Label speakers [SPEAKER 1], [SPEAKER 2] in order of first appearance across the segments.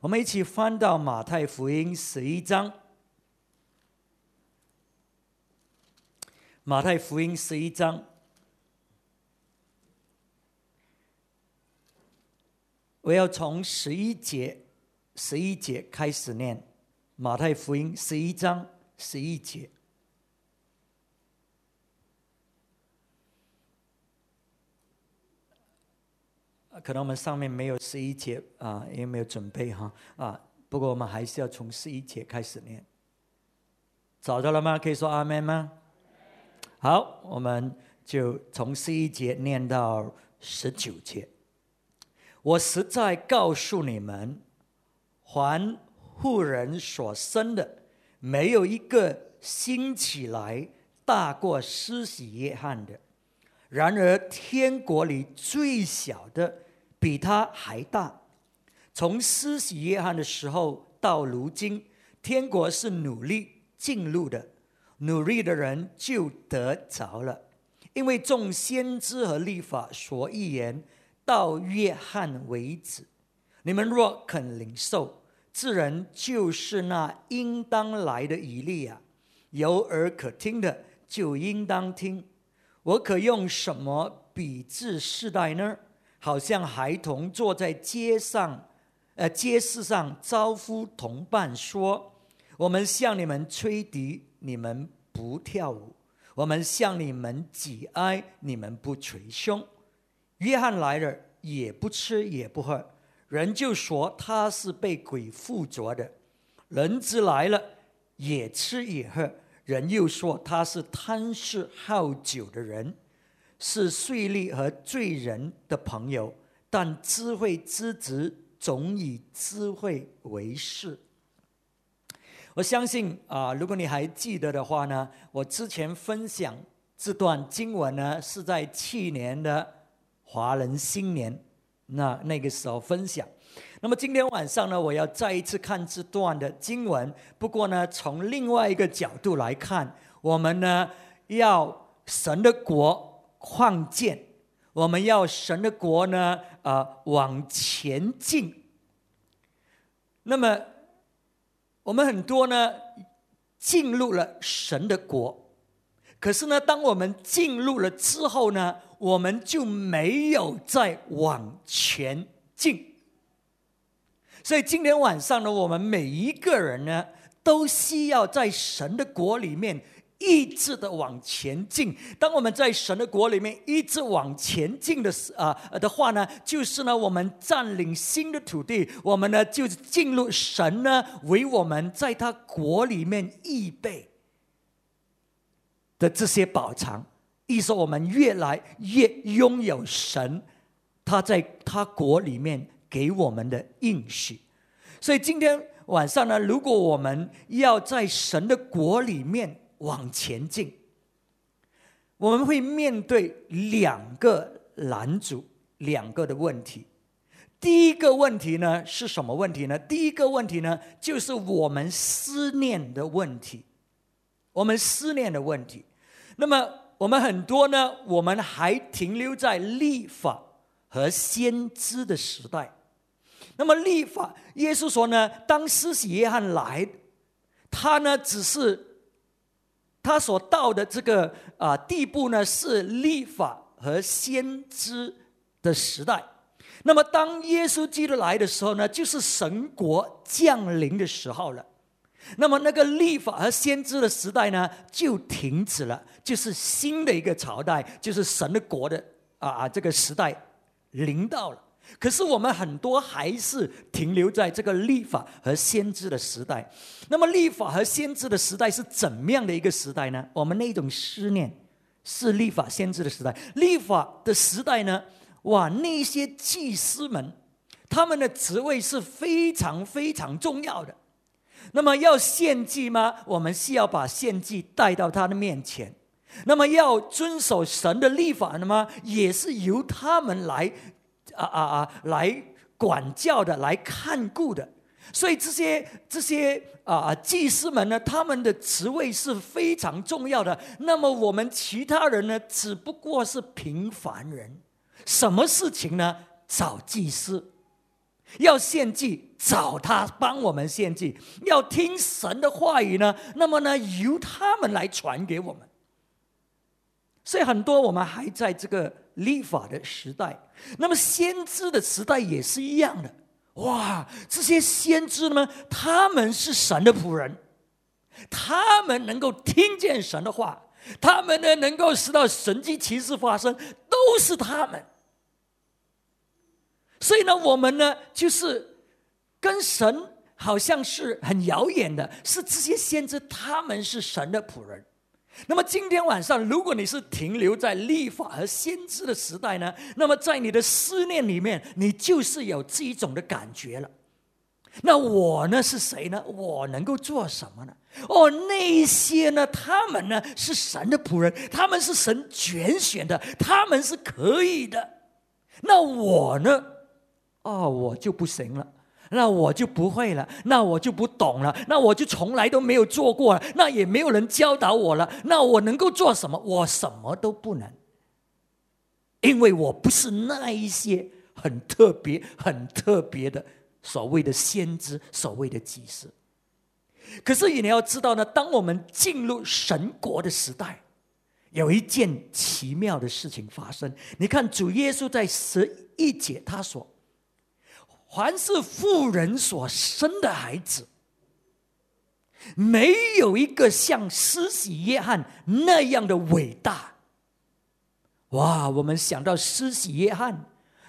[SPEAKER 1] 我们一起翻到马太福音十一章。马太福音十一章，我要从十一节十一节开始念。马太福音十一章十一节。可能我们上面没有十一节啊，也没有准备哈啊。不过我们还是要从十一节开始念。找到了吗？可以说阿门吗？好，我们就从十一节念到十九节。我实在告诉你们，还妇人所生的，没有一个兴起来大过施洗约翰的。然而天国里最小的。比他还大。从施洗约翰的时候到如今，天国是努力进入的，努力的人就得着了。因为众先知和律法所预言到约翰为止，你们若肯领受，自然就是那应当来的以利亚。有耳可听的就应当听。我可用什么比治世代呢？好像孩童坐在街上，呃，街市上招呼同伴说：“我们向你们吹笛，你们不跳舞；我们向你们挤哀，你们不捶胸。”约翰来了，也不吃也不喝，人就说他是被鬼附着的；人子来了，也吃也喝，人又说他是贪嗜好酒的人。是税吏和罪人的朋友，但智慧之子总以智慧为事。我相信啊，如果你还记得的话呢，我之前分享这段经文呢，是在去年的华人新年那那个时候分享。那么今天晚上呢，我要再一次看这段的经文，不过呢，从另外一个角度来看，我们呢要神的国。况见，我们要神的国呢？啊，往前进。那么，我们很多呢，进入了神的国，可是呢，当我们进入了之后呢，我们就没有再往前进。所以今天晚上呢，我们每一个人呢，都需要在神的国里面。一直的往前进。当我们在神的国里面一直往前进的时啊的话呢，就是呢，我们占领新的土地，我们呢就进入神呢为我们在他国里面预备的这些宝藏。意思我们越来越拥有神他在他国里面给我们的应许。所以今天晚上呢，如果我们要在神的国里面，往前进，我们会面对两个拦阻，两个的问题。第一个问题呢是什么问题呢？第一个问题呢就是我们思念的问题，我们思念的问题。那么我们很多呢，我们还停留在立法和先知的时代。那么立法，耶稣说呢，当施洗约翰来，他呢只是。他所到的这个啊地步呢，是立法和先知的时代。那么，当耶稣基督来的时候呢，就是神国降临的时候了。那么，那个立法和先知的时代呢，就停止了，就是新的一个朝代，就是神的国的啊啊这个时代临到了。可是我们很多还是停留在这个立法和先知的时代。那么，立法和先知的时代是怎么样的一个时代呢？我们那种思念是立法先知的时代。立法的时代呢？哇，那些祭司们，他们的职位是非常非常重要的。那么要献祭吗？我们是要把献祭带到他的面前。那么要遵守神的立法的吗？也是由他们来。啊啊啊！来管教的，来看顾的，所以这些这些啊祭司们呢，他们的职位是非常重要的。那么我们其他人呢，只不过是平凡人。什么事情呢？找祭司。要献祭，找他帮我们献祭；要听神的话语呢，那么呢，由他们来传给我们。所以很多我们还在这个立法的时代，那么先知的时代也是一样的。哇，这些先知呢，他们是神的仆人，他们能够听见神的话，他们呢能够使到神迹奇事发生，都是他们。所以呢，我们呢就是跟神好像是很遥远的，是这些先知，他们是神的仆人。那么今天晚上，如果你是停留在立法和先知的时代呢，那么在你的思念里面，你就是有这一种的感觉了。那我呢是谁呢？我能够做什么呢？哦，那些呢，他们呢是神的仆人，他们是神拣选的，他们是可以的。那我呢？哦，我就不行了，那我就不会了，那我就不懂了，那我就从来都没有做过了，那也没有人教导我了，那我能够做什么？我什么都不能，因为我不是那一些很特别、很特别的所谓的先知、所谓的祭司。可是你要知道呢，当我们进入神国的时代，有一件奇妙的事情发生。你看，主耶稣在十一节他说。凡是富人所生的孩子，没有一个像施洗约翰那样的伟大。哇！我们想到施洗约翰，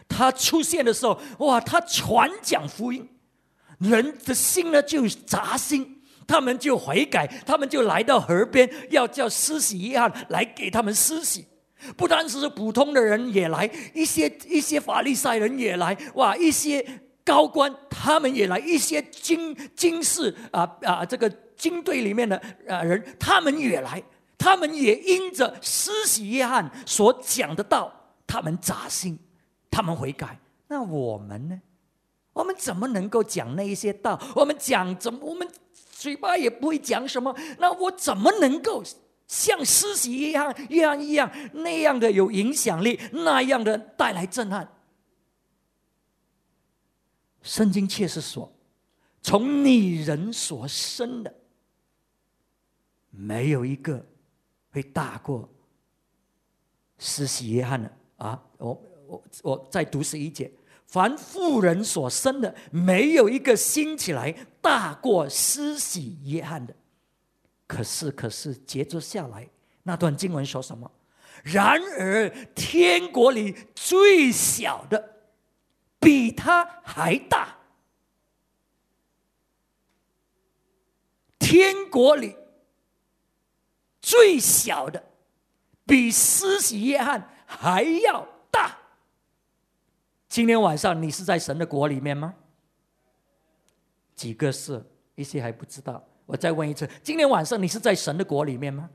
[SPEAKER 1] 他出现的时候，哇！他传讲福音，人的心呢就扎心，他们就悔改，他们就来到河边，要叫施洗约翰来给他们施洗。不单是普通的人也来，一些一些法利赛人也来，哇！一些。高官他们也来，一些军军事啊啊，这个军队里面的啊人，他们也来，他们也因着施洗约翰所讲的道，他们扎心，他们悔改。那我们呢？我们怎么能够讲那一些道？我们讲怎么？我们嘴巴也不会讲什么。那我怎么能够像施洗约翰约翰一样那样的有影响力，那样的带来震撼？圣经确实说，从女人所生的，没有一个会大过施洗约翰的啊！我我我再读十一节：凡妇人所生的，没有一个兴起来大过施洗约翰的。可是，可是接着下来那段经文说什么？然而天国里最小的。比他还大，天国里最小的比施洗约翰还要大。今天晚上你是在神的国里面吗？几个是，一些还不知道。我再问一次：今天晚上你是在神的国里面吗？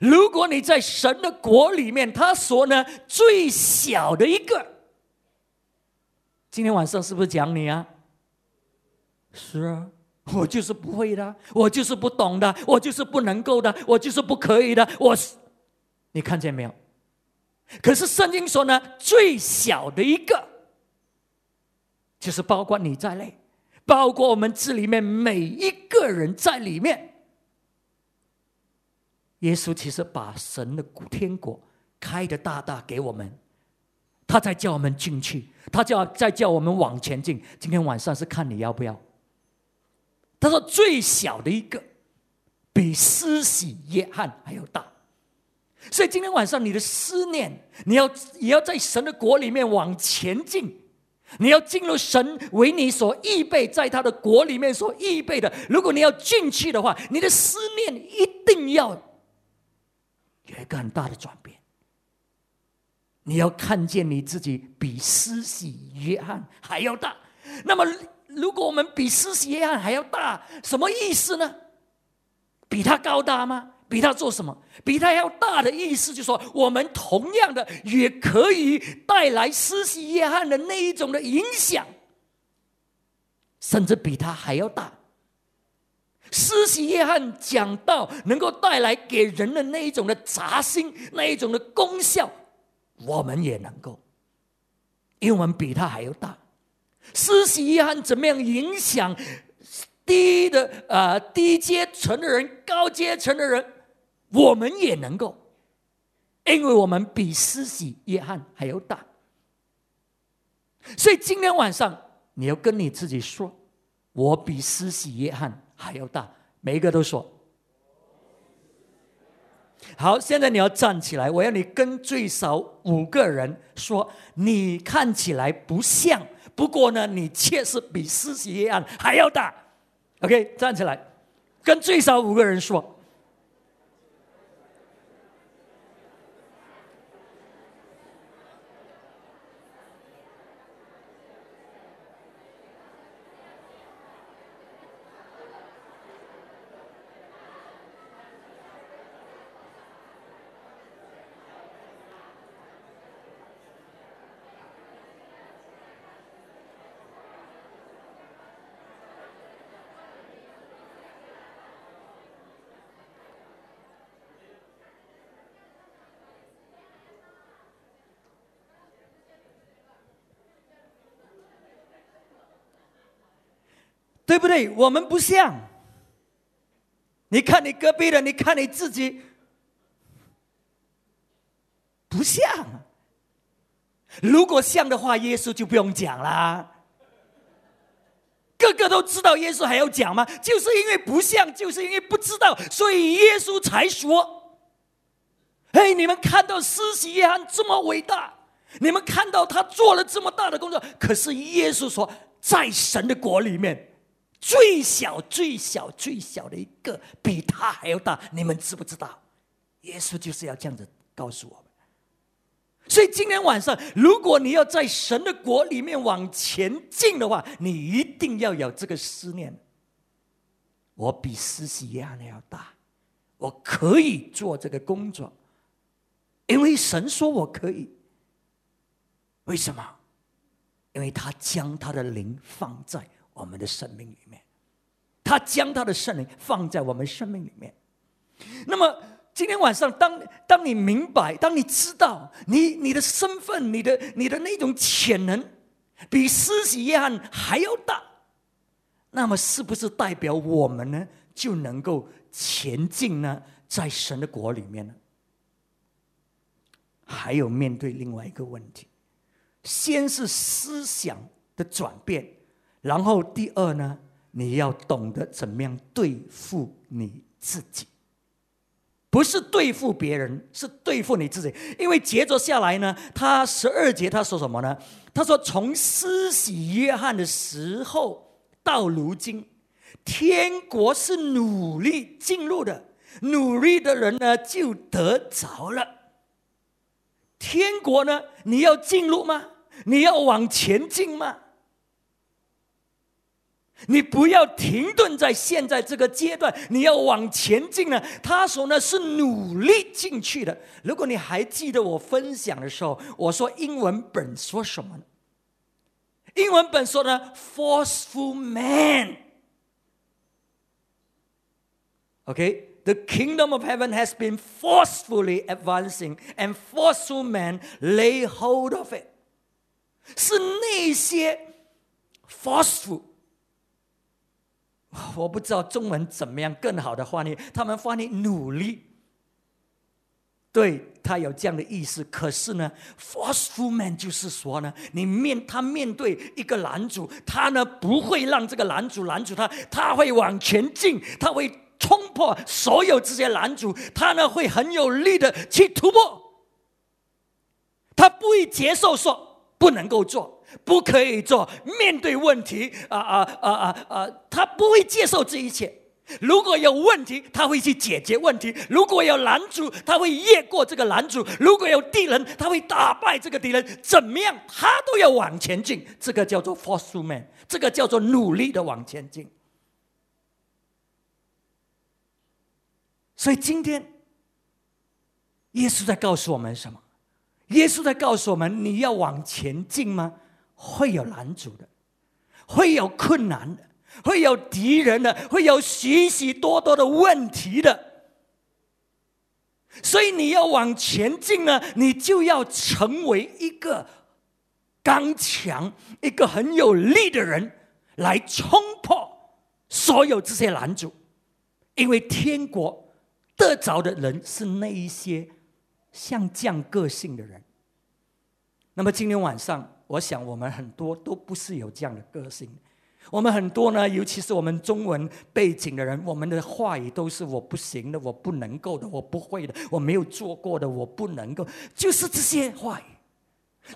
[SPEAKER 1] 如果你在神的国里面，他说呢，最小的一个。今天晚上是不是讲你啊？是啊，我就是不会的，我就是不懂的，我就是不能够的，我就是不可以的。我，你看见没有？可是圣经说呢，最小的一个，就是包括你在内，包括我们这里面每一个人在里面。耶稣其实把神的古天国开的大大给我们。他才叫我们进去，他叫再叫我们往前进。今天晚上是看你要不要。他说最小的一个，比施洗约翰还要大。所以今天晚上你的思念，你要也要在神的国里面往前进。你要进入神为你所预备，在他的国里面所预备的。如果你要进去的话，你的思念一定要有一个很大的转变。你要看见你自己比施洗约翰还要大。那么，如果我们比施洗约翰还要大，什么意思呢？比他高大吗？比他做什么？比他要大的意思，就是说我们同样的也可以带来施洗约翰的那一种的影响，甚至比他还要大。施洗约翰讲道能够带来给人的那一种的扎心，那一种的功效。我们也能够，因为我们比他还要大。施洗约翰怎么样影响低的呃低阶层的人、高阶层的人？我们也能够，因为我们比施洗约翰还要大。所以今天晚上你要跟你自己说：“我比施洗约翰还要大。”每一个都说。好，现在你要站起来，我要你跟最少五个人说：“你看起来不像，不过呢，你确实比施洗约翰还要大。” OK，站起来，跟最少五个人说。对不对？我们不像。你看你隔壁的，你看你自己，不像。如果像的话，耶稣就不用讲啦。个个都知道，耶稣还要讲吗？就是因为不像，就是因为不知道，所以耶稣才说：“嘿，你们看到施洗约翰这么伟大，你们看到他做了这么大的工作，可是耶稣说，在神的国里面。”最小、最小、最小的一个，比他还要大，你们知不知道？耶稣就是要这样子告诉我们。所以今天晚上，如果你要在神的国里面往前进的话，你一定要有这个思念：我比施洗约翰要大，我可以做这个工作，因为神说我可以。为什么？因为他将他的灵放在。我们的生命里面，他将他的圣灵放在我们生命里面。那么今天晚上，当当你明白，当你知道你你的身份，你的你的那种潜能比施洗约翰还要大，那么是不是代表我们呢就能够前进呢？在神的国里面呢？还有面对另外一个问题，先是思想的转变。然后第二呢，你要懂得怎么样对付你自己，不是对付别人，是对付你自己。因为接着下来呢，他十二节他说什么呢？他说：“从施洗约翰的时候到如今，天国是努力进入的，努力的人呢就得着了。天国呢，你要进入吗？你要往前进吗？”你不要停顿在现在这个阶段，你要往前进呢。他说呢是努力进去的。如果你还记得我分享的时候，我说英文本说什么呢？英文本说呢，forceful man。OK，the kingdom of heaven has been forcefully advancing, and forceful men lay hold of it。是那些 forceful。我不知道中文怎么样更好的翻译，他们翻译努力，对他有这样的意思。可是呢，forceful man 就是说呢，你面他面对一个男主，他呢不会让这个男主拦住他，他会往前进，他会冲破所有这些拦阻，他呢会很有力的去突破，他不会接受说不能够做。不可以做，面对问题啊啊啊啊啊！他不会接受这一切。如果有问题，他会去解决问题；如果有拦阻，他会越过这个拦阻；如果有敌人，他会打败这个敌人。怎么样，他都要往前进。这个叫做 force man，这个叫做努力的往前进。所以今天，耶稣在告诉我们什么？耶稣在告诉我们：你要往前进吗？会有拦阻的，会有困难的，会有敌人的，会有许许多多的问题的。所以你要往前进呢，你就要成为一个刚强、一个很有力的人来冲破所有这些拦阻，因为天国得着的人是那一些像这样个性的人。那么今天晚上，我想我们很多都不是有这样的个性。我们很多呢，尤其是我们中文背景的人，我们的话语都是“我不行的，我不能够的，我不会的，我没有做过的，我不能够”，就是这些话语。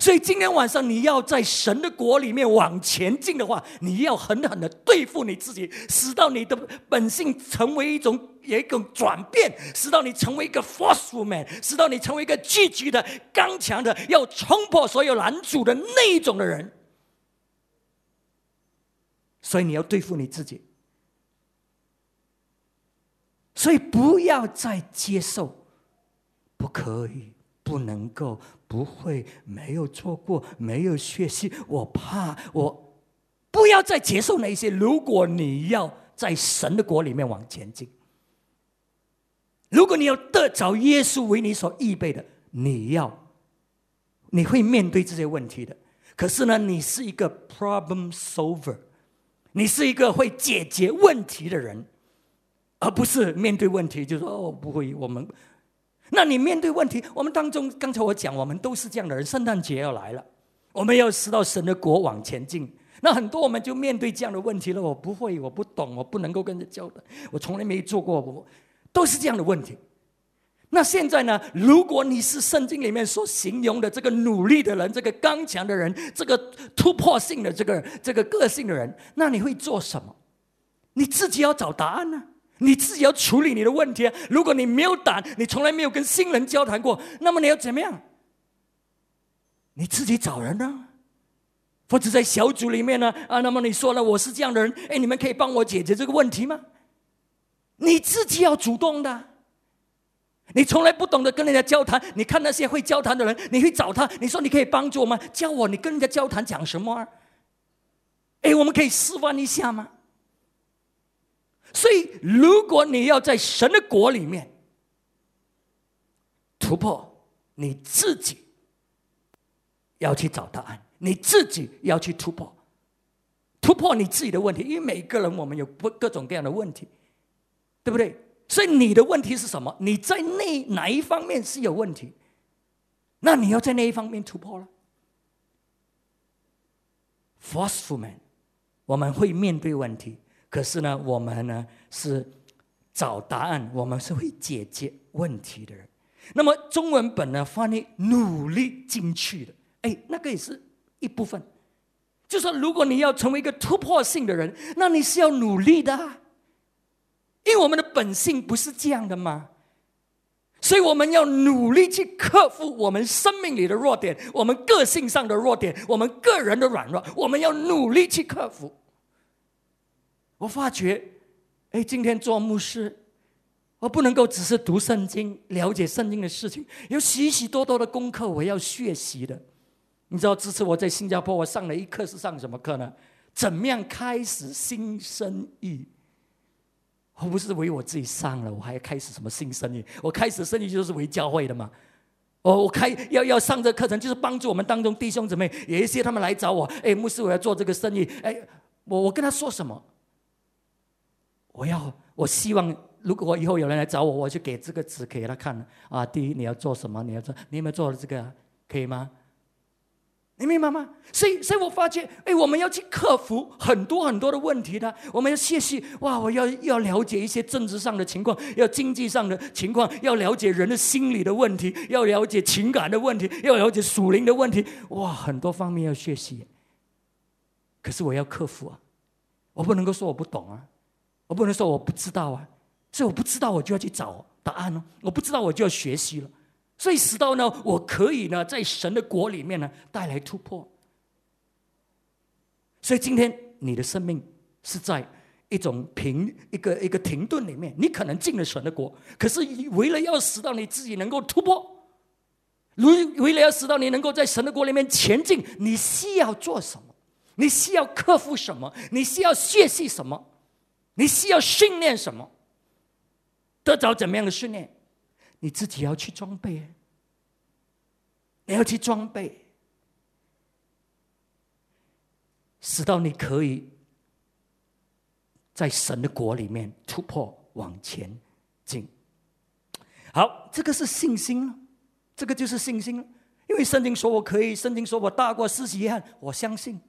[SPEAKER 1] 所以今天晚上你要在神的国里面往前进的话，你要狠狠的对付你自己，使到你的本性成为一种有一种转变，使到你成为一个 forceful man，使到你成为一个积极的、刚强的，要冲破所有拦阻的那一种的人。所以你要对付你自己，所以不要再接受，不可以。不能够，不会，没有做过，没有学习，我怕，我不要再接受那些。如果你要在神的国里面往前进，如果你要得着耶稣为你所预备的，你要，你会面对这些问题的。可是呢，你是一个 problem solver，你是一个会解决问题的人，而不是面对问题就说哦，不会，我们。那你面对问题，我们当中刚才我讲，我们都是这样的人。圣诞节要来了，我们要使到神的国往前进。那很多我们就面对这样的问题了。我不会，我不懂，我不能够跟着教的，我从来没做过，我都是这样的问题。那现在呢？如果你是圣经里面所形容的这个努力的人，这个刚强的人，这个突破性的这个这个个性的人，那你会做什么？你自己要找答案呢？你自己要处理你的问题。如果你没有胆，你从来没有跟新人交谈过，那么你要怎么样？你自己找人呢，或者在小组里面呢？啊，那么你说了我是这样的人，哎，你们可以帮我解决这个问题吗？你自己要主动的。你从来不懂得跟人家交谈，你看那些会交谈的人，你会找他，你说你可以帮助我吗？教我，你跟人家交谈讲什么？哎，我们可以示范一下吗？所以，如果你要在神的国里面突破，你自己要去找答案，你自己要去突破，突破你自己的问题。因为每个人我们有不各种各样的问题，对不对？所以你的问题是什么？你在那哪一方面是有问题？那你要在那一方面突破了。Forceful man，我们会面对问题。可是呢，我们呢是找答案，我们是会解决问题的人。那么中文本呢翻译努力进去的，哎，那个也是一部分。就说如果你要成为一个突破性的人，那你是要努力的啊，因为我们的本性不是这样的吗？所以我们要努力去克服我们生命里的弱点，我们个性上的弱点，我们个人的软弱，我们要努力去克服。我发觉，哎，今天做牧师，我不能够只是读圣经、了解圣经的事情，有许许多多的功课我要学习的。你知道，这次我在新加坡，我上了一课是上什么课呢？怎么样开始新生意？我不是为我自己上了，我还要开始什么新生意？我开始生意就是为教会的嘛。我我开要要上这课程，就是帮助我们当中弟兄姊妹，有一些他们来找我，哎，牧师，我要做这个生意，哎，我我跟他说什么？我要，我希望，如果我以后有人来找我，我就给这个纸给他看啊。第一，你要做什么？你要做，你有没有做了这个？可以吗？你明白吗？所以，所以我发觉，哎，我们要去克服很多很多的问题的。我们要学习，哇！我要要了解一些政治上的情况，要经济上的情况，要了解人的心理的问题，要了解情感的问题，要了解属灵的问题。哇，很多方面要学习。可是我要克服啊，我不能够说我不懂啊。我不能说我不知道啊，所以我不知道，我就要去找答案哦。我不知道，我就要学习了。所以使到呢，我可以呢，在神的国里面呢，带来突破。所以今天你的生命是在一种停一个一个停顿里面，你可能进了神的国，可是为了要使到你自己能够突破，如为了要使到你能够在神的国里面前进，你需要做什么？你需要克服什么？你需要学习什么？你需要训练什么？得着怎么样的训练？你自己要去装备，你要去装备。使到你可以在神的国里面突破往前进。好，这个是信心了，这个就是信心。因为圣经说我可以，圣经说我大过世袭约翰，我相信。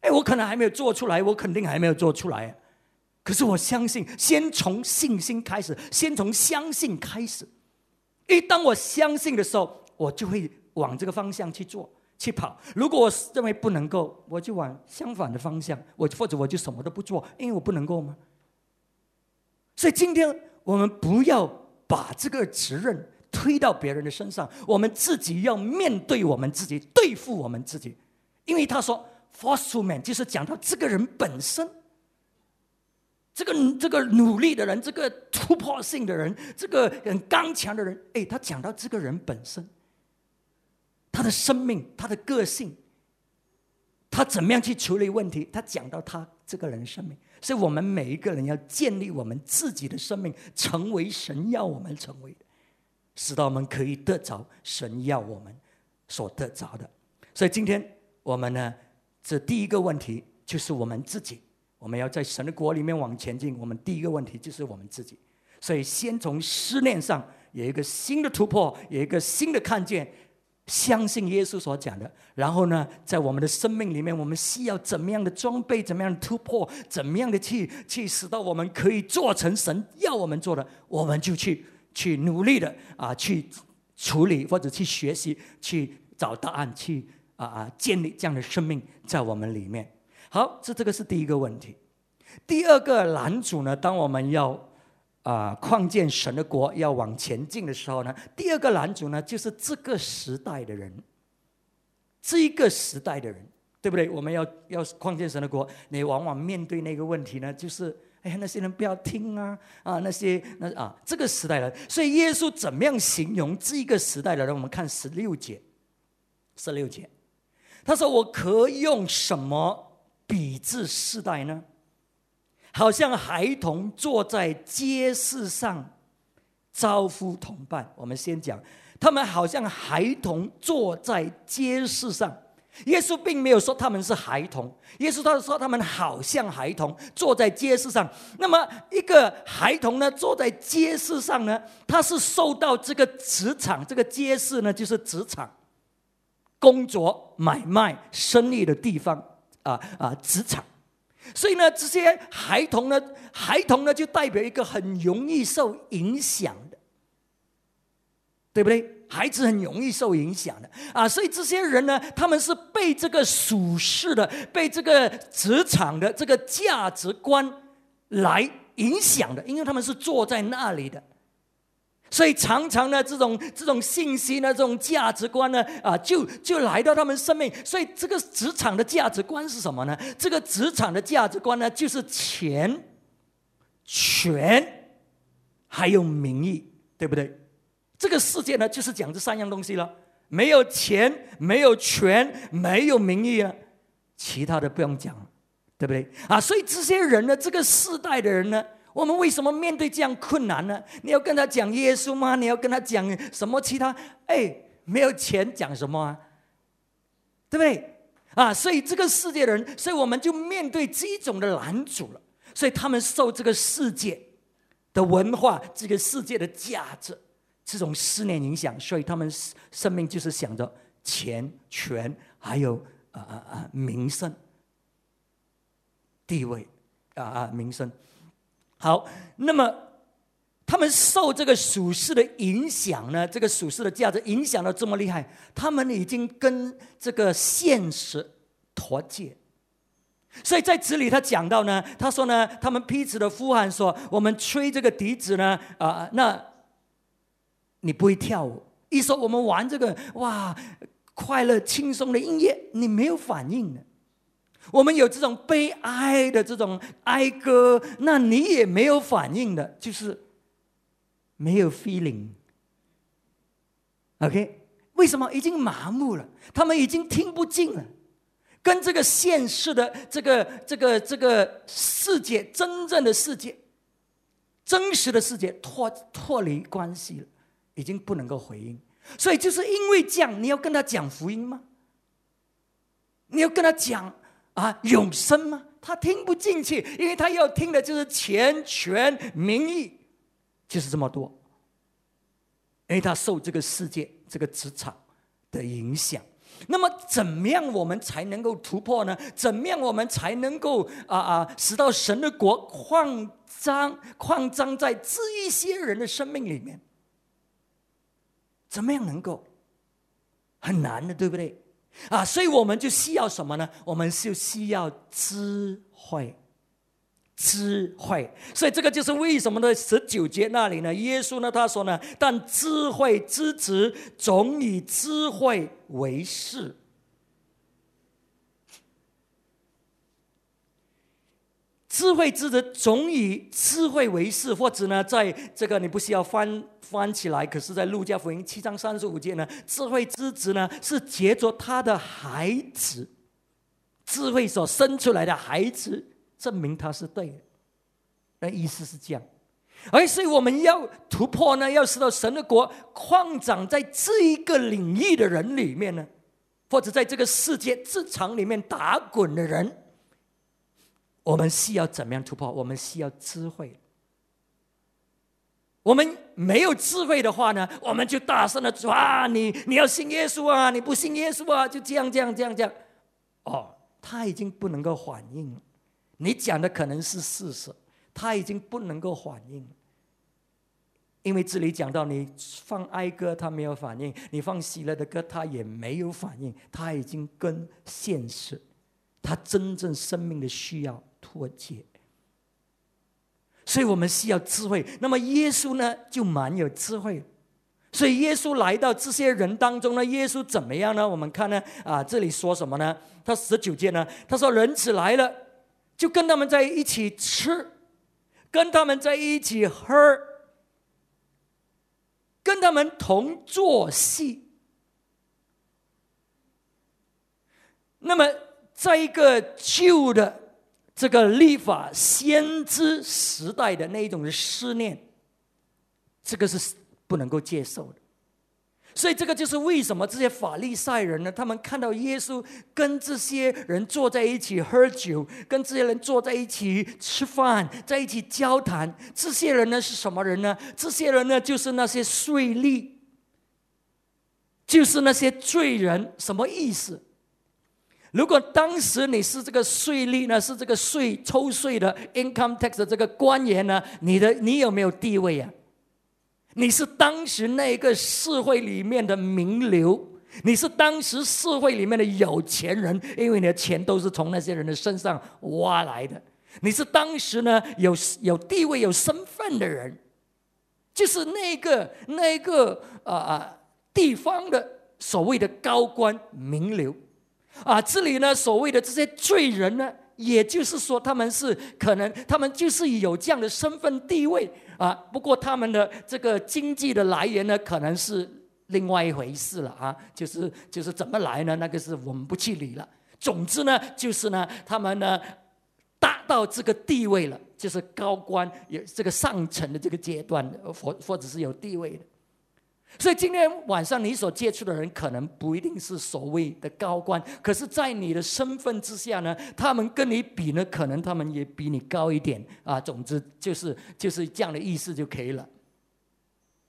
[SPEAKER 1] 哎，我可能还没有做出来，我肯定还没有做出来。可是我相信，先从信心开始，先从相信开始。一当我相信的时候，我就会往这个方向去做、去跑。如果我认为不能够，我就往相反的方向，我或者我就什么都不做，因为我不能够吗？所以今天我们不要把这个责任推到别人的身上，我们自己要面对我们自己，对付我们自己。因为他说。Forceful man 就是讲到这个人本身，这个这个努力的人，这个突破性的人，这个很刚强的人，哎，他讲到这个人本身，他的生命，他的个性，他怎么样去处理问题？他讲到他这个人生命，所以我们每一个人要建立我们自己的生命，成为神要我们成为的，使到我们可以得着神要我们所得着的。所以今天我们呢？这第一个问题就是我们自己，我们要在神的国里面往前进。我们第一个问题就是我们自己，所以先从思念上有一个新的突破，有一个新的看见，相信耶稣所讲的。然后呢，在我们的生命里面，我们需要怎么样的装备，怎么样的突破，怎么样的去去使到我们可以做成神要我们做的，我们就去去努力的啊，去处理或者去学习，去找答案，去。啊啊！建立这样的生命在我们里面。好，这这个是第一个问题。第二个拦阻呢？当我们要啊创建神的国，要往前进的时候呢，第二个拦阻呢，就是这个时代的人，这一个时代的人，对不对？我们要要创建神的国，你往往面对那个问题呢，就是哎呀，那些人不要听啊啊，那些那啊，这个时代人。所以耶稣怎么样形容这一个时代的人？我们看十六节，十六节。他说：“我可用什么比至世代呢？好像孩童坐在街市上招呼同伴。我们先讲，他们好像孩童坐在街市上。耶稣并没有说他们是孩童，耶稣他说他们好像孩童坐在街市上。那么一个孩童呢，坐在街市上呢，他是受到这个职场，这个街市呢，就是职场。”工作、买卖、生意的地方啊啊，职场，所以呢，这些孩童呢，孩童呢，就代表一个很容易受影响的，对不对？孩子很容易受影响的啊，所以这些人呢，他们是被这个属世的、被这个职场的这个价值观来影响的，因为他们是坐在那里的。所以常常呢，这种这种信息呢，这种价值观呢，啊，就就来到他们生命。所以这个职场的价值观是什么呢？这个职场的价值观呢，就是钱、权，还有名义，对不对？这个世界呢，就是讲这三样东西了。没有钱，没有权，没有名义啊，其他的不用讲，对不对？啊，所以这些人呢，这个世代的人呢。我们为什么面对这样困难呢？你要跟他讲耶稣吗？你要跟他讲什么其他？哎，没有钱讲什么啊？对不对？啊，所以这个世界的人，所以我们就面对这种的拦阻了。所以他们受这个世界的文化、这个世界的价值这种思念影响，所以他们生命就是想着钱、权，还有啊啊啊名声、地位啊啊名声。好，那么他们受这个属世的影响呢？这个属世的价值影响到这么厉害，他们已经跟这个现实脱节。所以在这里他讲到呢，他说呢，他们彼此的呼喊说：“我们吹这个笛子呢，啊，那你不会跳舞；一说我们玩这个哇，快乐轻松的音乐，你没有反应的。”我们有这种悲哀的这种哀歌，那你也没有反应的，就是没有 feeling。OK，为什么已经麻木了？他们已经听不进了，跟这个现实的这个这个这个世界真正的世界、真实的世界脱脱离关系了，已经不能够回应。所以就是因为这样，你要跟他讲福音吗？你要跟他讲？啊永生吗？他听不进去，因为他要听的就是钱权名义，就是这么多。因为他受这个世界、这个职场的影响。那么，怎么样我们才能够突破呢？怎么样我们才能够啊啊，使到神的国扩张、扩张在这一些人的生命里面？怎么样能够？很难的，对不对？啊，所以我们就需要什么呢？我们就需要智慧。智慧，所以这个就是为什么呢？十九节那里呢？耶稣呢？他说呢？但智慧之子总以智慧为事。智慧之子总以智慧为事，或者呢，在这个你不需要翻翻起来，可是在路加福音七章三十五节呢，智慧之子呢是结着他的孩子，智慧所生出来的孩子。证明他是对的，那意思是这样。而所以我们要突破呢，要使到神的国扩展在这一个领域的人里面呢，或者在这个世界职场里面打滚的人，我们需要怎么样突破？我们需要智慧。我们没有智慧的话呢，我们就大声的说：“啊你，你要信耶稣啊，你不信耶稣啊，就这样这样这样这样。哦，他已经不能够反应了。你讲的可能是事实，他已经不能够反应，因为这里讲到你放哀歌，他没有反应；你放喜乐的歌，他也没有反应。他已经跟现实，他真正生命的需要脱节，所以我们需要智慧。那么耶稣呢，就蛮有智慧，所以耶稣来到这些人当中呢，耶稣怎么样呢？我们看呢，啊，这里说什么呢？他十九节呢，他说人子来了。就跟他们在一起吃，跟他们在一起喝，跟他们同坐戏。那么，在一个旧的这个立法先知时代的那一种思念，这个是不能够接受的。所以，这个就是为什么这些法利赛人呢？他们看到耶稣跟这些人坐在一起喝酒，跟这些人坐在一起吃饭，在一起交谈。这些人呢是什么人呢？这些人呢就是那些税吏，就是那些罪人。什么意思？如果当时你是这个税吏呢，是这个税抽税的 income tax 的这个官员呢，你的你有没有地位啊？你是当时那个社会里面的名流，你是当时社会里面的有钱人，因为你的钱都是从那些人的身上挖来的。你是当时呢有有地位、有身份的人，就是那个那个啊啊地方的所谓的高官名流啊。这里呢，所谓的这些罪人呢，也就是说，他们是可能他们就是有这样的身份地位。啊，不过他们的这个经济的来源呢，可能是另外一回事了啊，就是就是怎么来呢？那个是我们不去理了。总之呢，就是呢，他们呢达到这个地位了，就是高官有这个上层的这个阶段，或或者是有地位的。所以今天晚上你所接触的人可能不一定是所谓的高官，可是，在你的身份之下呢，他们跟你比呢，可能他们也比你高一点啊。总之就是就是这样的意思就可以了。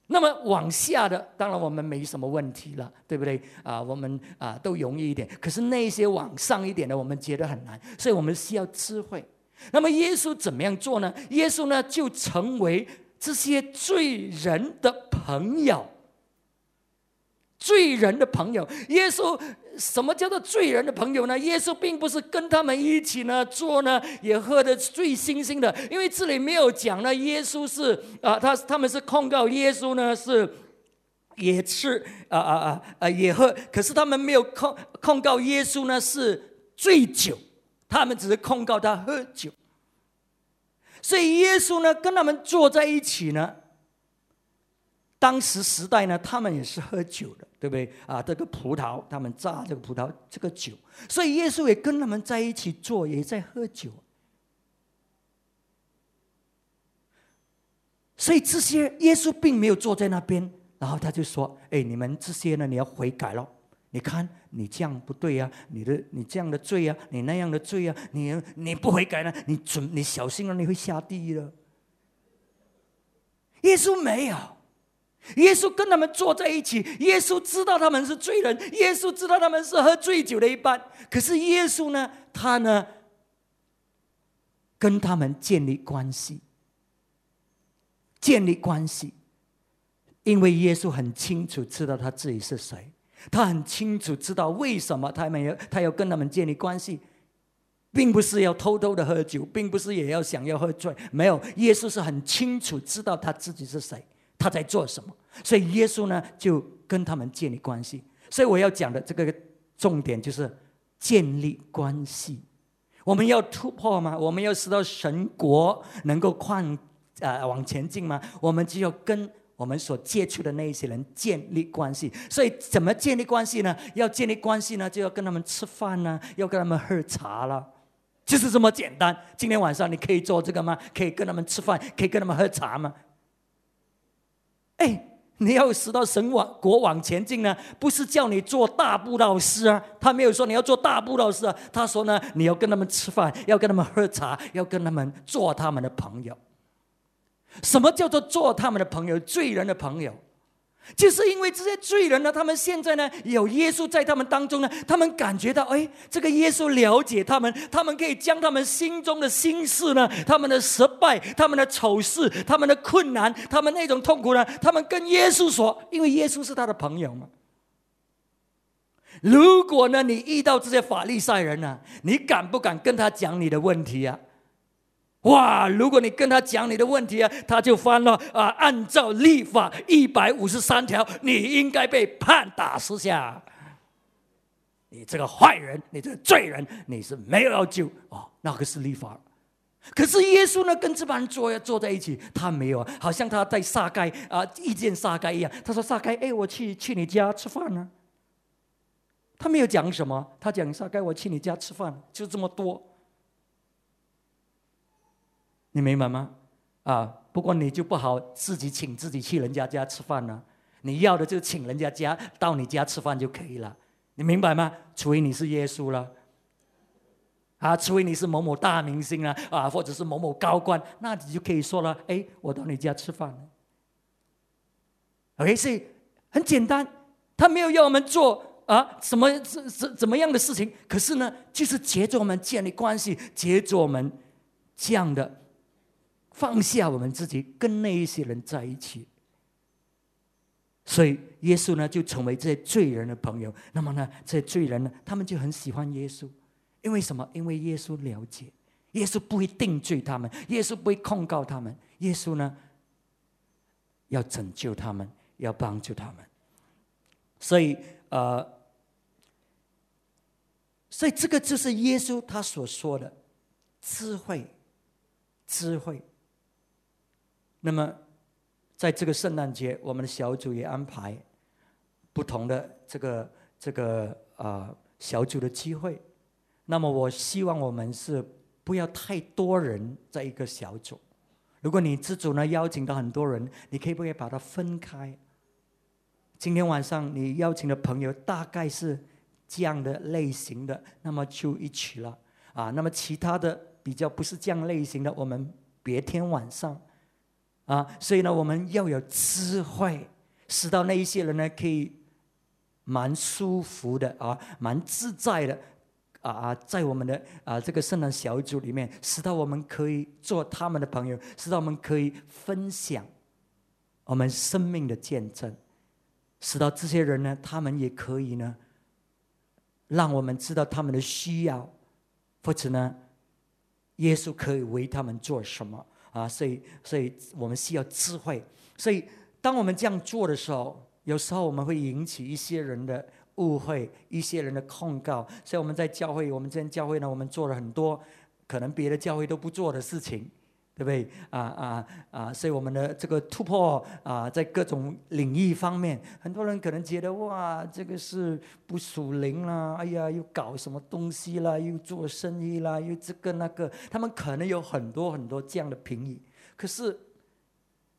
[SPEAKER 1] 那么往下的，当然我们没什么问题了，对不对啊？我们啊都容易一点。可是那些往上一点的，我们觉得很难，所以我们需要智慧。那么耶稣怎么样做呢？耶稣呢就成为这些罪人的朋友。罪人的朋友，耶稣什么叫做罪人的朋友呢？耶稣并不是跟他们一起呢做呢，也喝的醉醺醺的，因为这里没有讲呢。耶稣是啊，他他们是控告耶稣呢，是也吃啊啊啊啊也喝，可是他们没有控控告耶稣呢是醉酒，他们只是控告他喝酒。所以耶稣呢跟他们坐在一起呢。当时时代呢，他们也是喝酒的，对不对啊？这个葡萄，他们榨这个葡萄，这个酒，所以耶稣也跟他们在一起坐，也在喝酒。所以这些耶稣并没有坐在那边，然后他就说：“哎，你们这些呢，你要悔改了，你看你这样不对呀，你的你这样的罪呀，你那样的罪呀，你你不悔改呢，你准你小心了，你会下地狱了。耶稣没有，耶稣跟他们坐在一起，耶稣知道他们是罪人，耶稣知道他们是喝醉酒的一半，可是耶稣呢，他呢，跟他们建立关系，建立关系，因为耶稣很清楚知道他自己是谁，他很清楚知道为什么他们要他要跟他们建立关系。并不是要偷偷的喝酒，并不是也要想要喝醉，没有。耶稣是很清楚知道他自己是谁，他在做什么，所以耶稣呢就跟他们建立关系。所以我要讲的这个重点就是建立关系。我们要突破吗？我们要使到神国能够宽呃往前进吗？我们就要跟我们所接触的那一些人建立关系。所以怎么建立关系呢？要建立关系呢，就要跟他们吃饭呢，要跟他们喝茶了。就是这么简单。今天晚上你可以做这个吗？可以跟他们吃饭，可以跟他们喝茶吗？哎，你要使到神往国往前进呢，不是叫你做大布道师啊。他没有说你要做大布道师啊。他说呢，你要跟他们吃饭，要跟他们喝茶，要跟他们做他们的朋友。什么叫做做他们的朋友？罪人的朋友。就是因为这些罪人呢，他们现在呢有耶稣在他们当中呢，他们感觉到，哎，这个耶稣了解他们，他们可以将他们心中的心事呢，他们的失败、他们的丑事、他们的困难、他们那种痛苦呢，他们跟耶稣说，因为耶稣是他的朋友嘛。如果呢，你遇到这些法利赛人呢，你敢不敢跟他讲你的问题啊？哇！如果你跟他讲你的问题啊，他就翻了啊。按照立法一百五十三条，你应该被判打十下。你这个坏人，你这个罪人，你是没有要救哦。那个是立法。可是耶稣呢，跟这帮人坐呀坐在一起，他没有，好像他在撒该啊，意见撒该一样。他说：“撒该，哎，我去去你家吃饭呢。”他没有讲什么，他讲撒该，我去你家吃饭，就这么多。你明白吗？啊，不过你就不好自己请自己去人家家吃饭了。你要的就请人家家到你家吃饭就可以了。你明白吗？除非你是耶稣了，啊，除非你是某某大明星啊，啊，或者是某某高官，那你就可以说了，哎，我到你家吃饭。OK，所以很简单，他没有要我们做啊什么怎怎怎么样的事情，可是呢，就是接着我们建立关系，接着我们这样的。放下我们自己，跟那一些人在一起，所以耶稣呢就成为这些罪人的朋友。那么呢，这些罪人呢，他们就很喜欢耶稣，因为什么？因为耶稣了解，耶稣不会定罪他们，耶稣不会控告他们，耶稣呢要拯救他们，要帮助他们。所以，呃，所以这个就是耶稣他所说的智慧，智慧。那么，在这个圣诞节，我们的小组也安排不同的这个这个啊小组的机会。那么，我希望我们是不要太多人在一个小组。如果你自主呢邀请到很多人，你可以不可以把它分开？今天晚上你邀请的朋友大概是这样的类型的，那么就一起了啊。那么其他的比较不是这样类型的，我们别天晚上。啊，所以呢，我们要有智慧，使到那一些人呢，可以蛮舒服的啊，蛮自在的啊啊，在我们的啊这个圣诞小组里面，使到我们可以做他们的朋友，使到我们可以分享我们生命的见证，使到这些人呢，他们也可以呢，让我们知道他们的需要，或者呢，耶稣可以为他们做什么。啊，所以，所以我们需要智慧。所以，当我们这样做的时候，有时候我们会引起一些人的误会，一些人的控告。所以我们在教会，我们这边教会呢，我们做了很多可能别的教会都不做的事情。对不对？啊啊啊！所以我们的这个突破啊，在各种领域方面，很多人可能觉得哇，这个是不属灵啦！哎呀，又搞什么东西啦？又做生意啦？又这个那个，他们可能有很多很多这样的评语。可是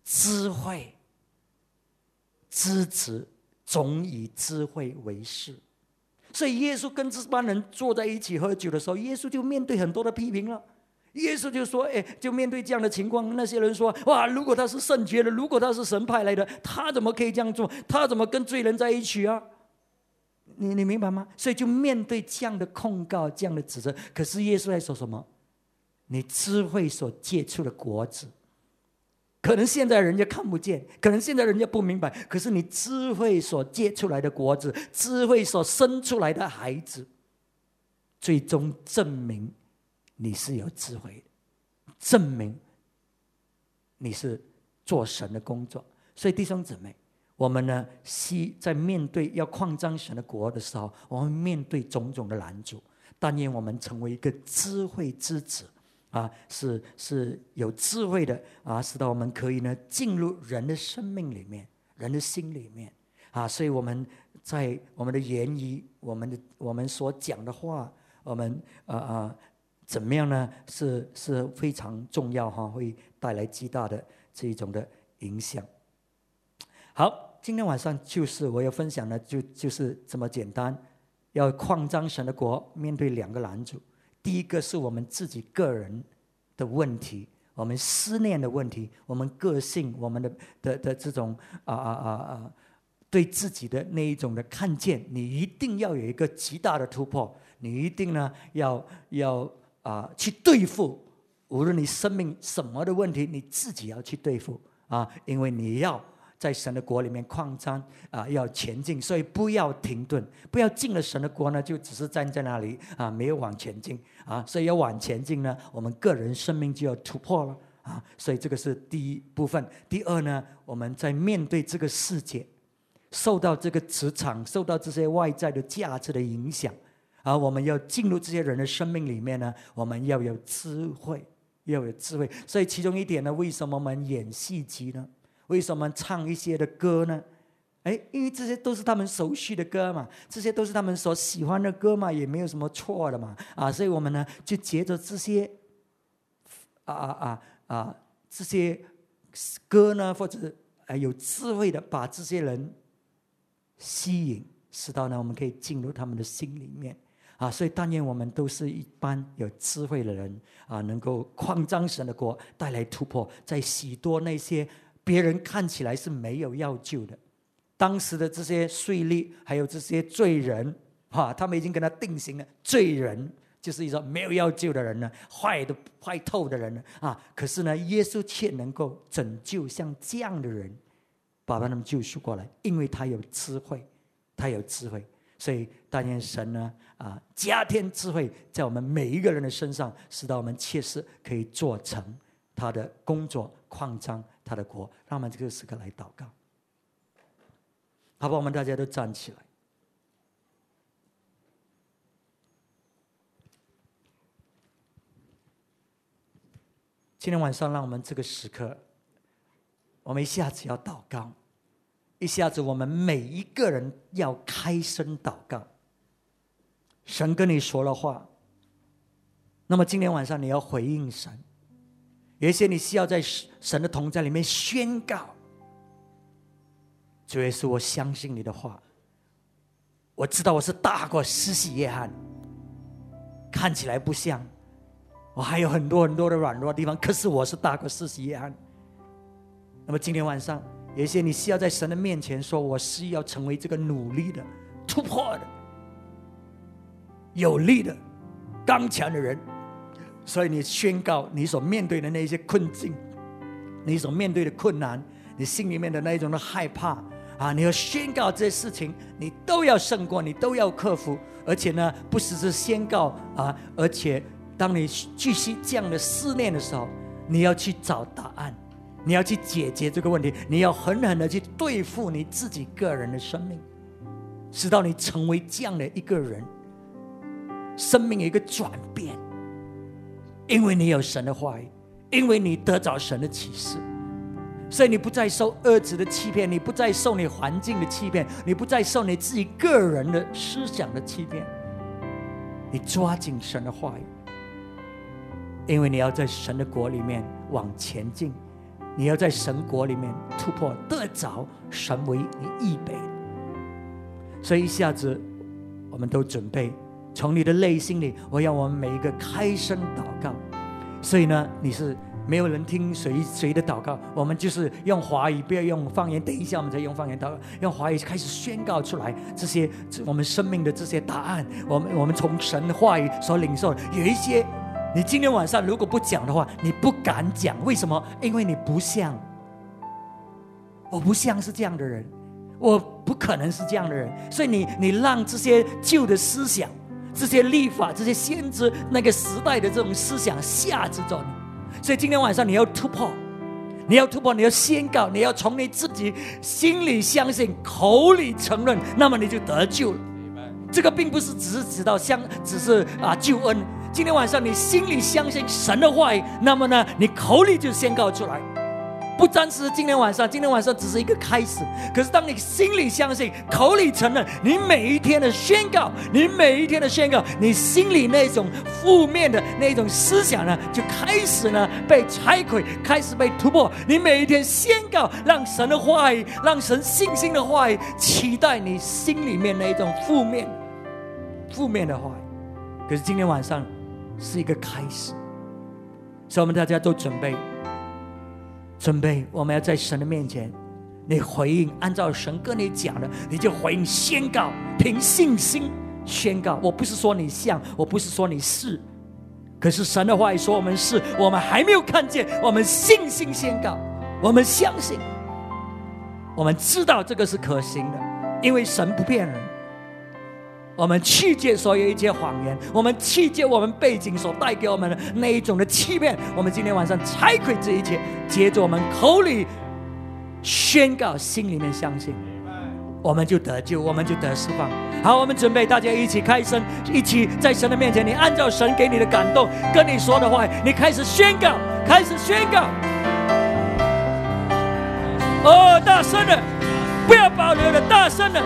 [SPEAKER 1] 智慧、知止总以智慧为事。所以耶稣跟这帮人坐在一起喝酒的时候，耶稣就面对很多的批评了。耶稣就说：“哎，就面对这样的情况，那些人说：哇，如果他是圣洁的，如果他是神派来的，他怎么可以这样做？他怎么跟罪人在一起啊？你你明白吗？所以就面对这样的控告、这样的指责，可是耶稣在说什么？你智慧所结出的果子，可能现在人家看不见，可能现在人家不明白，可是你智慧所结出来的果子，智慧所生出来的孩子，最终证明。”你是有智慧的，证明你是做神的工作。所以弟兄姊妹，我们呢，希在面对要扩张神的国的时候，我们面对种种的拦阻。但愿我们成为一个智慧之子啊，是是有智慧的啊，使得我们可以呢进入人的生命里面，人的心里面啊。所以我们在我们的言语，我们的我们所讲的话，我们啊啊。怎么样呢？是是非常重要哈，会带来极大的这一种的影响。好，今天晚上就是我要分享的，就就是这么简单。要扩张神的国，面对两个男主。第一个是我们自己个人的问题，我们思念的问题，我们个性，我们的的的这种啊啊啊啊，对自己的那一种的看见，你一定要有一个极大的突破，你一定呢要要。啊，去对付，无论你生命什么的问题，你自己要去对付啊，因为你要在神的国里面扩张啊，要前进，所以不要停顿，不要进了神的国呢，就只是站在那里啊，没有往前进啊，所以要往前进呢，我们个人生命就要突破了啊，所以这个是第一部分。第二呢，我们在面对这个世界，受到这个磁场，受到这些外在的价值的影响。而我们要进入这些人的生命里面呢，我们要有智慧，要有智慧。所以其中一点呢，为什么我们演戏剧呢？为什么唱一些的歌呢？哎，因为这些都是他们熟悉的歌嘛，这些都是他们所喜欢的歌嘛，也没有什么错的嘛。啊，所以我们呢，就借着这些啊啊啊啊这些歌呢，或者啊有智慧的，把这些人吸引，使到呢，我们可以进入他们的心里面。啊，所以但愿我们都是一般有智慧的人啊，能够扩张神的国，带来突破，在许多那些别人看起来是没有要救的，当时的这些税吏还有这些罪人，哈，他们已经跟他定型了。罪人就是一种没有要救的人呢，坏的坏透的人呢，啊，可是呢，耶稣却能够拯救像这样的人，把他们救赎过来，因为他有智慧，他有智慧。所以，但愿神呢，啊，加添智慧在我们每一个人的身上，使到我们切实可以做成他的工作，扩张他的国。让我们这个时刻来祷告，好吧？我们大家都站起来。今天晚上，让我们这个时刻，我们一下子要祷告。一下子，我们每一个人要开声祷告。神跟你说了话，那么今天晚上你要回应神。有一些你需要在神的同在里面宣告。主耶稣，我相信你的话。我知道我是大过施洗约翰，看起来不像，我还有很多很多的软弱的地方，可是我是大过施洗约翰。那么今天晚上。有些你需要在神的面前说：“我是要成为这个努力的、突破的、有力的、刚强的人。”所以你宣告你所面对的那些困境，你所面对的困难，你心里面的那一种的害怕啊！你要宣告这些事情，你都要胜过，你都要克服。而且呢，不只是宣告啊，而且当你继续这样的思念的时候，你要去找答案。你要去解决这个问题，你要狠狠的去对付你自己个人的生命，直到你成为这样的一个人，生命有一个转变，因为你有神的话语，因为你得着神的启示，所以你不再受恶子的欺骗，你不再受你环境的欺骗，你不再受你自己个人的思想的欺骗，你抓紧神的话语，因为你要在神的国里面往前进。你要在神国里面突破，得着神为你预备。所以一下子，我们都准备从你的内心里，我要我们每一个开声祷告。所以呢，你是没有人听谁谁的祷告，我们就是用华语，不要用方言。等一下我们再用方言祷告，用华语开始宣告出来这些我们生命的这些答案。我们我们从神的话语所领受，有一些你今天晚上如果不讲的话，你不敢讲。为什么？因为你不像，我不像是这样的人，我不可能是这样的人。所以你你让这些旧的思想。这些立法、这些先知那个时代的这种思想吓制着你，所以今天晚上你要突破，你要突破，你要宣告，你要从你自己心里相信、口里承认，那么你就得救了。这个并不是只是指到相，只是啊救恩。今天晚上你心里相信神的话语，那么呢，你口里就宣告出来。不单是今天晚上，今天晚上只是一个开始。可是当你心里相信，口里承认，你每一天的宣告，你每一天的宣告，你心里那种负面的那种思想呢，就开始呢被拆毁，开始被突破。你每一天宣告，让神的话语，让神信心的话语，期待你心里面那种负面、负面的话语。可是今天晚上是一个开始，所以我们大家都准备。准备，我们要在神的面前，你回应，按照神跟你讲的，你就回应宣告，凭信心宣告。我不是说你像，我不是说你是，可是神的话语说我们是，我们还没有看见，我们信心宣告，我们相信，我们知道这个是可行的，因为神不骗人。我们弃绝所有一切谎言，我们弃绝我们背景所带给我们的那一种的欺骗。我们今天晚上拆毁这一切，接着我们口里宣告，心里面相信，我们就得救，我们就得释放。好，我们准备，大家一起开声，一起在神的面前，你按照神给你的感动跟你说的话，你开始宣告，开始宣告。哦，大声的，不要保留的，大声的。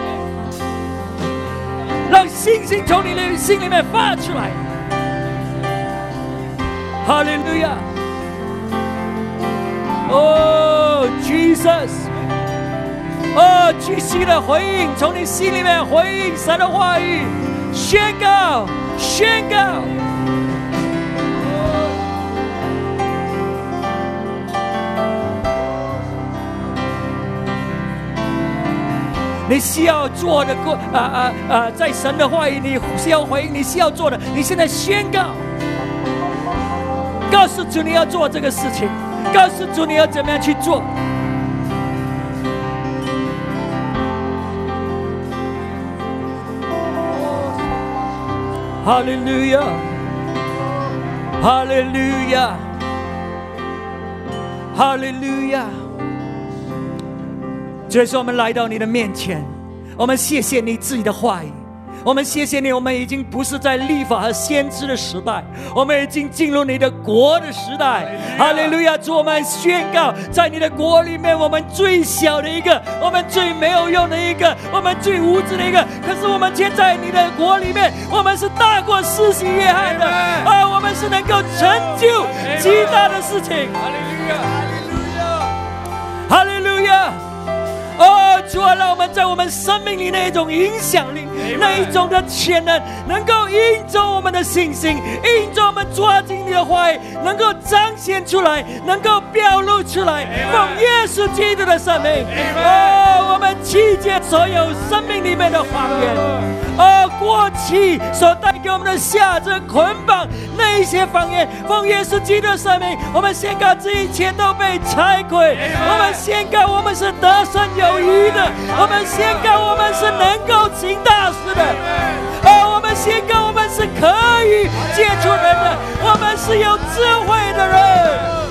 [SPEAKER 1] 让星星从你的心里面发出来，哈利路亚！哦，Jesus！哦，继续的回应，从你心里面回应神的话语，宣告，宣告。你需要做的过啊啊啊，在神的话语，你需要回应，你需要做的，你现在宣告，告诉主你要做这个事情，告诉主你要怎么样去做。哈利路亚，哈利路亚，哈利路亚。这是我们来到你的面前，我们谢谢你自己的话语，我们谢谢你，我们已经不是在立法和先知的时代，我们已经进入你的国的时代。哈利路亚！主，我们宣告，在你的国里面，我们最小的一个，我们最没有用的一个，我们最无知的一个。可是我们却在你的国里面，我们是大过世袭约翰的，啊，我们是能够成就极大的事情。哈利路亚！哈利路亚！哦，主啊，让我们在我们生命里那一种影响力，那一种的潜能，能够印着我们的信心，印着我们抓紧你的话语，能够彰显出来，能够表露出来，奉耶稣基督的生命。哦，我们弃绝所有生命里面的谎言，哦，过去所带给我们的下着捆绑那一些谎言，奉耶稣基督的生命，我们宣告这一切都被拆毁，我们宣告我们是得胜。有余的，我们宣告我们是能够请大师的，啊，我们宣告我们是可以借出人的，我们是有智慧的人。